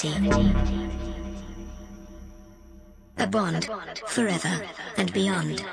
A bond forever and beyond.